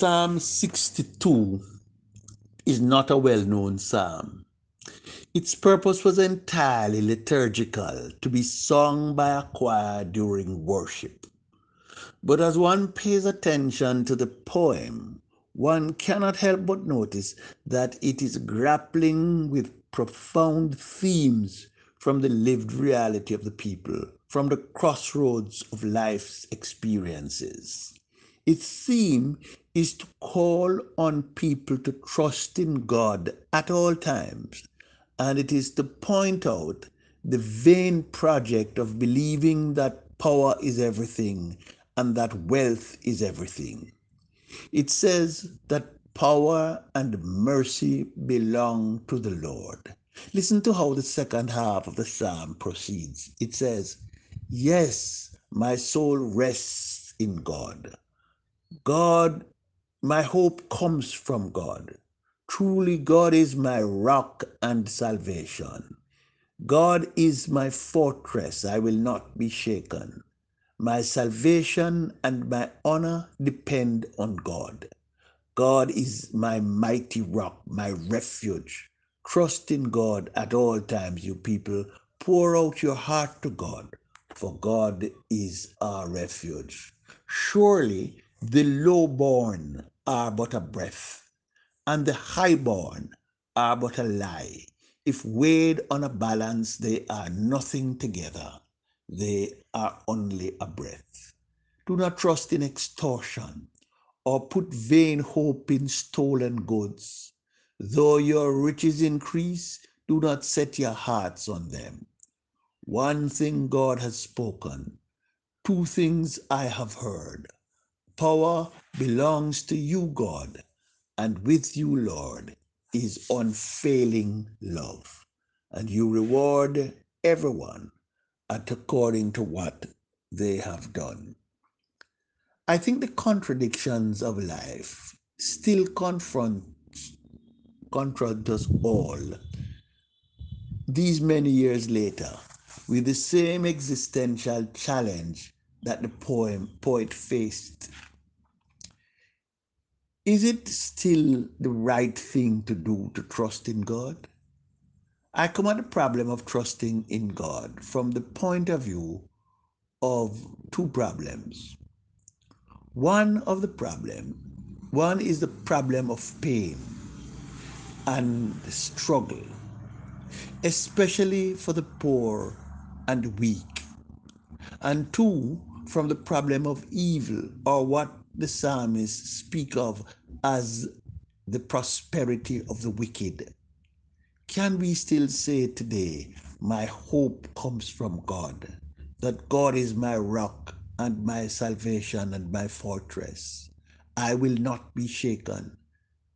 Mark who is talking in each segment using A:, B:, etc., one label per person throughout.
A: Psalm 62 is not a well known psalm. Its purpose was entirely liturgical, to be sung by a choir during worship. But as one pays attention to the poem, one cannot help but notice that it is grappling with profound themes from the lived reality of the people, from the crossroads of life's experiences. Its theme is to call on people to trust in God at all times, and it is to point out the vain project of believing that power is everything and that wealth is everything. It says that power and mercy belong to the Lord. Listen to how the second half of the psalm proceeds. It says, Yes, my soul rests in God. God, my hope comes from God. Truly, God is my rock and salvation. God is my fortress. I will not be shaken. My salvation and my honor depend on God. God is my mighty rock, my refuge. Trust in God at all times, you people. Pour out your heart to God, for God is our refuge. Surely the lowborn are but a breath, and the highborn are but a lie. If weighed on a balance, they are nothing together. They are only a breath. Do not trust in extortion or put vain hope in stolen goods. Though your riches increase, do not set your hearts on them. One thing God has spoken, two things I have heard. Power belongs to you, God, and with you, Lord, is unfailing love. And you reward everyone according to what they have done. I think the contradictions of life still confront confront us all these many years later with the same existential challenge that the poem poet faced is it still the right thing to do to trust in God? I come at the problem of trusting in God from the point of view of two problems. One of the problem, one is the problem of pain and the struggle, especially for the poor and weak. And two, from the problem of evil, or what the psalmists speak of as the prosperity of the wicked. Can we still say today, my hope comes from God, that God is my rock and my salvation and my fortress? I will not be shaken,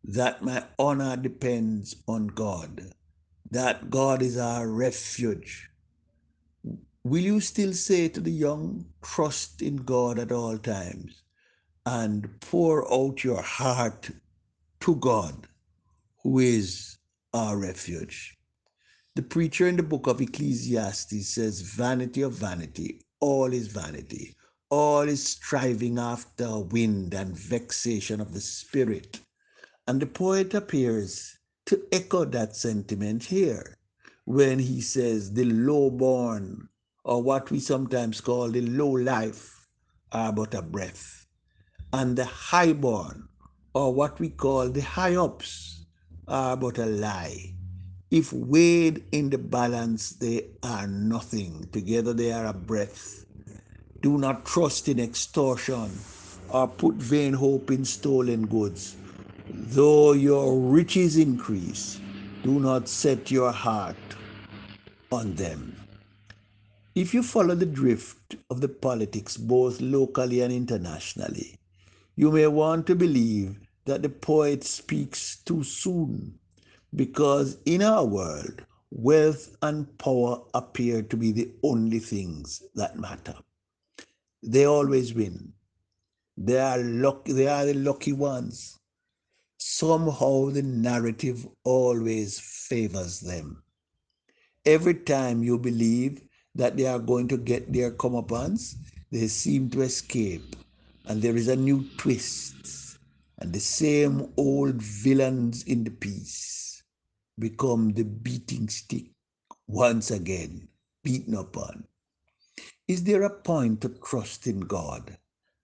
A: that my honor depends on God, that God is our refuge. Will you still say to the young, trust in God at all times? and pour out your heart to God, who is our refuge. The preacher in the book of Ecclesiastes says, Vanity of vanity, all is vanity. All is striving after wind and vexation of the spirit. And the poet appears to echo that sentiment here when he says, The lowborn, or what we sometimes call the low life, are but a breath and the highborn, or what we call the high ups, are but a lie. If weighed in the balance, they are nothing. Together they are a breath. Do not trust in extortion or put vain hope in stolen goods. Though your riches increase, Do not set your heart on them. If you follow the drift of the politics both locally and internationally, you may want to believe that the poet speaks too soon because in our world, wealth and power appear to be the only things that matter. They always win. They are lucky, they are the lucky ones. Somehow the narrative always favors them. Every time you believe that they are going to get their comeuppance, they seem to escape, and there is a new twist, and the same old villains in the piece become the beating stick once again, beaten upon. Is there a point to trust in God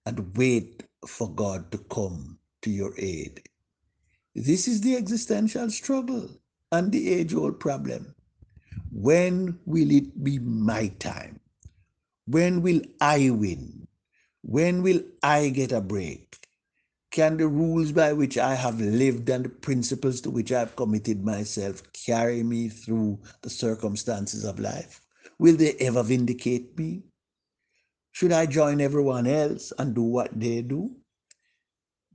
A: and wait for God to come to your aid? This is the existential struggle and the age old problem. When will it be my time? When will I win? When will I get a break? Can the rules by which I have lived and the principles to which I have committed myself carry me through the circumstances of life? Will they ever vindicate me? Should I join everyone else and do what they do?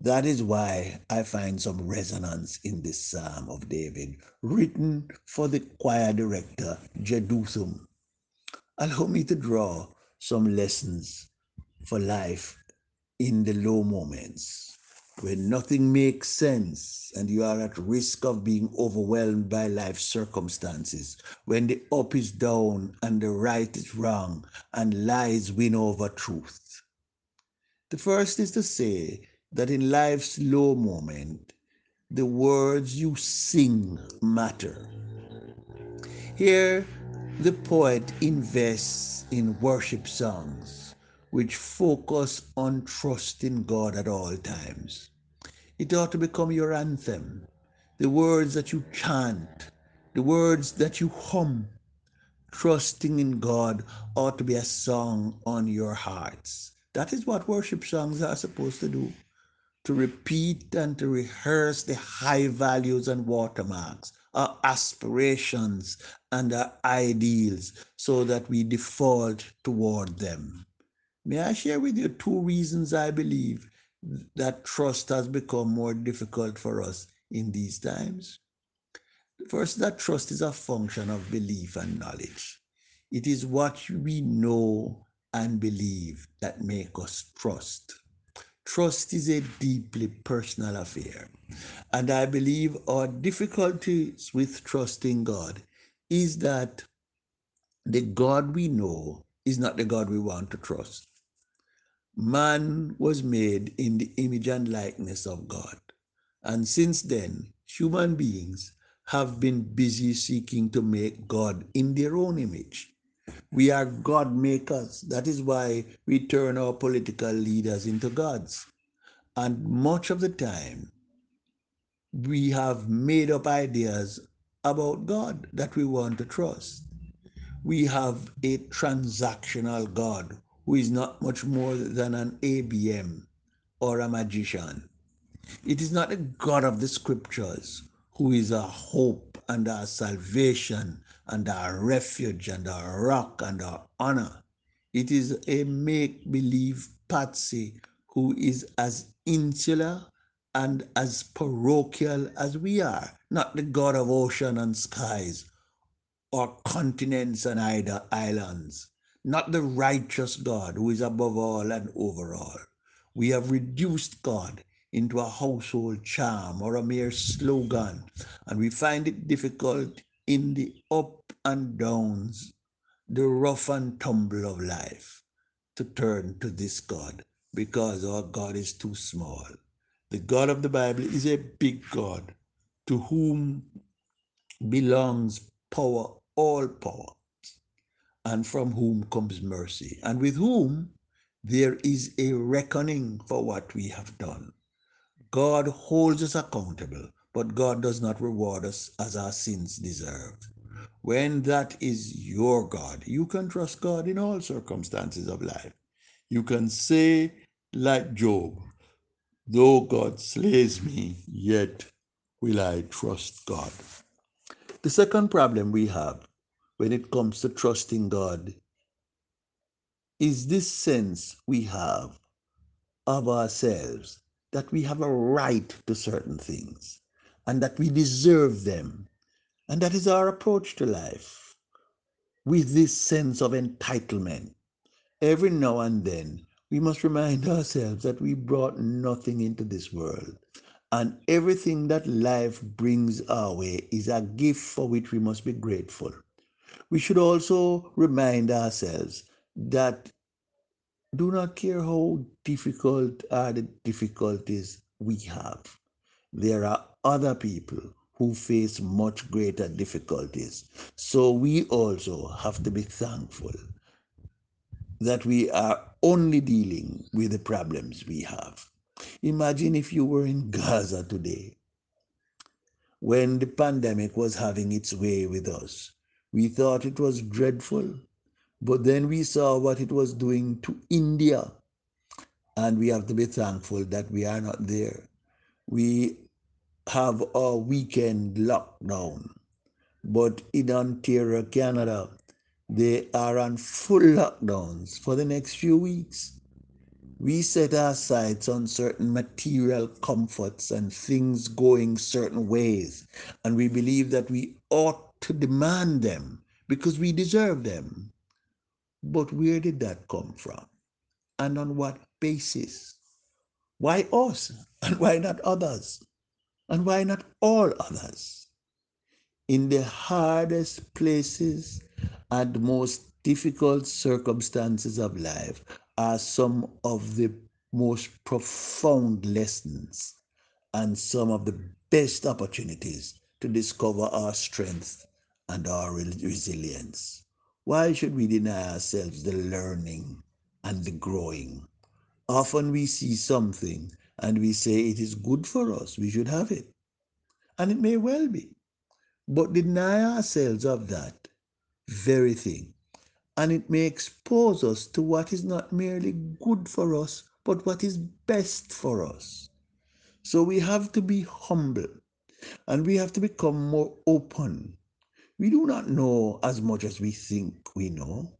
A: That is why I find some resonance in this Psalm of David, written for the choir director Jeduthun. Allow me to draw some lessons for life in the low moments when nothing makes sense and you are at risk of being overwhelmed by life circumstances, when the up is down and the right is wrong and lies win over truth. The first is to say that in life's low moment, the words you sing matter. Here, the poet invests in worship songs which focus on trusting God at all times. It ought to become your anthem, the words that you chant, the words that you hum. Trusting in God ought to be a song on your hearts. That is what worship songs are supposed to do to repeat and to rehearse the high values and watermarks, our aspirations and our ideals, so that we default toward them. May I share with you two reasons I believe that trust has become more difficult for us in these times? First, that trust is a function of belief and knowledge. It is what we know and believe that make us trust. Trust is a deeply personal affair. And I believe our difficulties with trusting God is that the God we know is not the God we want to trust. Man was made in the image and likeness of God. And since then, human beings have been busy seeking to make God in their own image. We are God makers. That is why we turn our political leaders into gods. And much of the time, we have made up ideas about God that we want to trust. We have a transactional God who is not much more than an ABM or a magician. It is not a God of the scriptures who is our hope and our salvation and our refuge and our rock and our honor. It is a make believe patsy who is as insular and as parochial as we are, not the God of ocean and skies or continents and either islands, not the righteous God who is above all and over all. We have reduced God into a household charm or a mere slogan, and we find it difficult in the up and downs, the rough and tumble of life, to turn to this God because our God is too small. The God of the Bible is a big God to whom belongs power, all power, and from whom comes mercy, and with whom there is a reckoning for what we have done. God holds us accountable, but God does not reward us as our sins deserve. When that is your God, you can trust God in all circumstances of life. You can say, like Job, though God slays me, yet will I trust God. The second problem we have when it comes to trusting God is this sense we have of ourselves that we have a right to certain things and that we deserve them. And that is our approach to life with this sense of entitlement. Every now and then, we must remind ourselves that we brought nothing into this world. And everything that life brings our way is a gift for which we must be grateful. We should also remind ourselves that do not care how difficult are the difficulties we have. There are other people who face much greater difficulties. So we also have to be thankful that we are only dealing with the problems we have. Imagine if you were in Gaza today when the pandemic was having its way with us. We thought it was dreadful, but then we saw what it was doing to India. And we have to be thankful that we are not there. We have a weekend lockdown, but in Ontario, Canada, they are on full lockdowns for the next few weeks. We set our sights on certain material comforts and things going certain ways, and we believe that we ought to demand them because we deserve them. But where did that come from? And on what basis? Why us? And why not others? And why not all others? In the hardest places and most difficult circumstances of life are some of the most profound lessons and some of the best opportunities to discover our strength and our resilience. Why should we deny ourselves the learning and the growing? Often we see something and we say it is good for us, we should have it. And it may well be. But deny ourselves of that very thing and it may expose us to what is not merely good for us, but what is best for us. So we have to be humble and we have to become more open. We do not know as much as we think we know,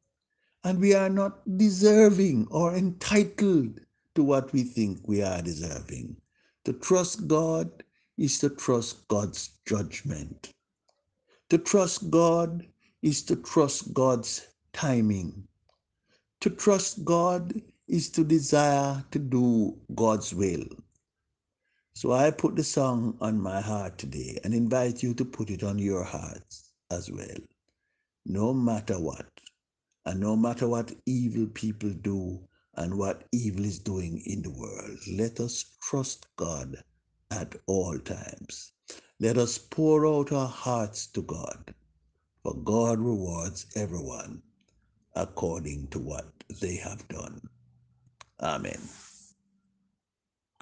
A: and we are not deserving or entitled to what we think we are deserving. To trust God is to trust God's judgment. To trust God is to trust God's timing. To trust God is to desire to do God's will. So I put the song on my heart today and invite you to put it on your hearts as well. No matter what, and no matter what evil people do and what evil is doing in the world, let us trust God at all times. Let us pour out our hearts to God, for God rewards everyone according to what they have done. Amen.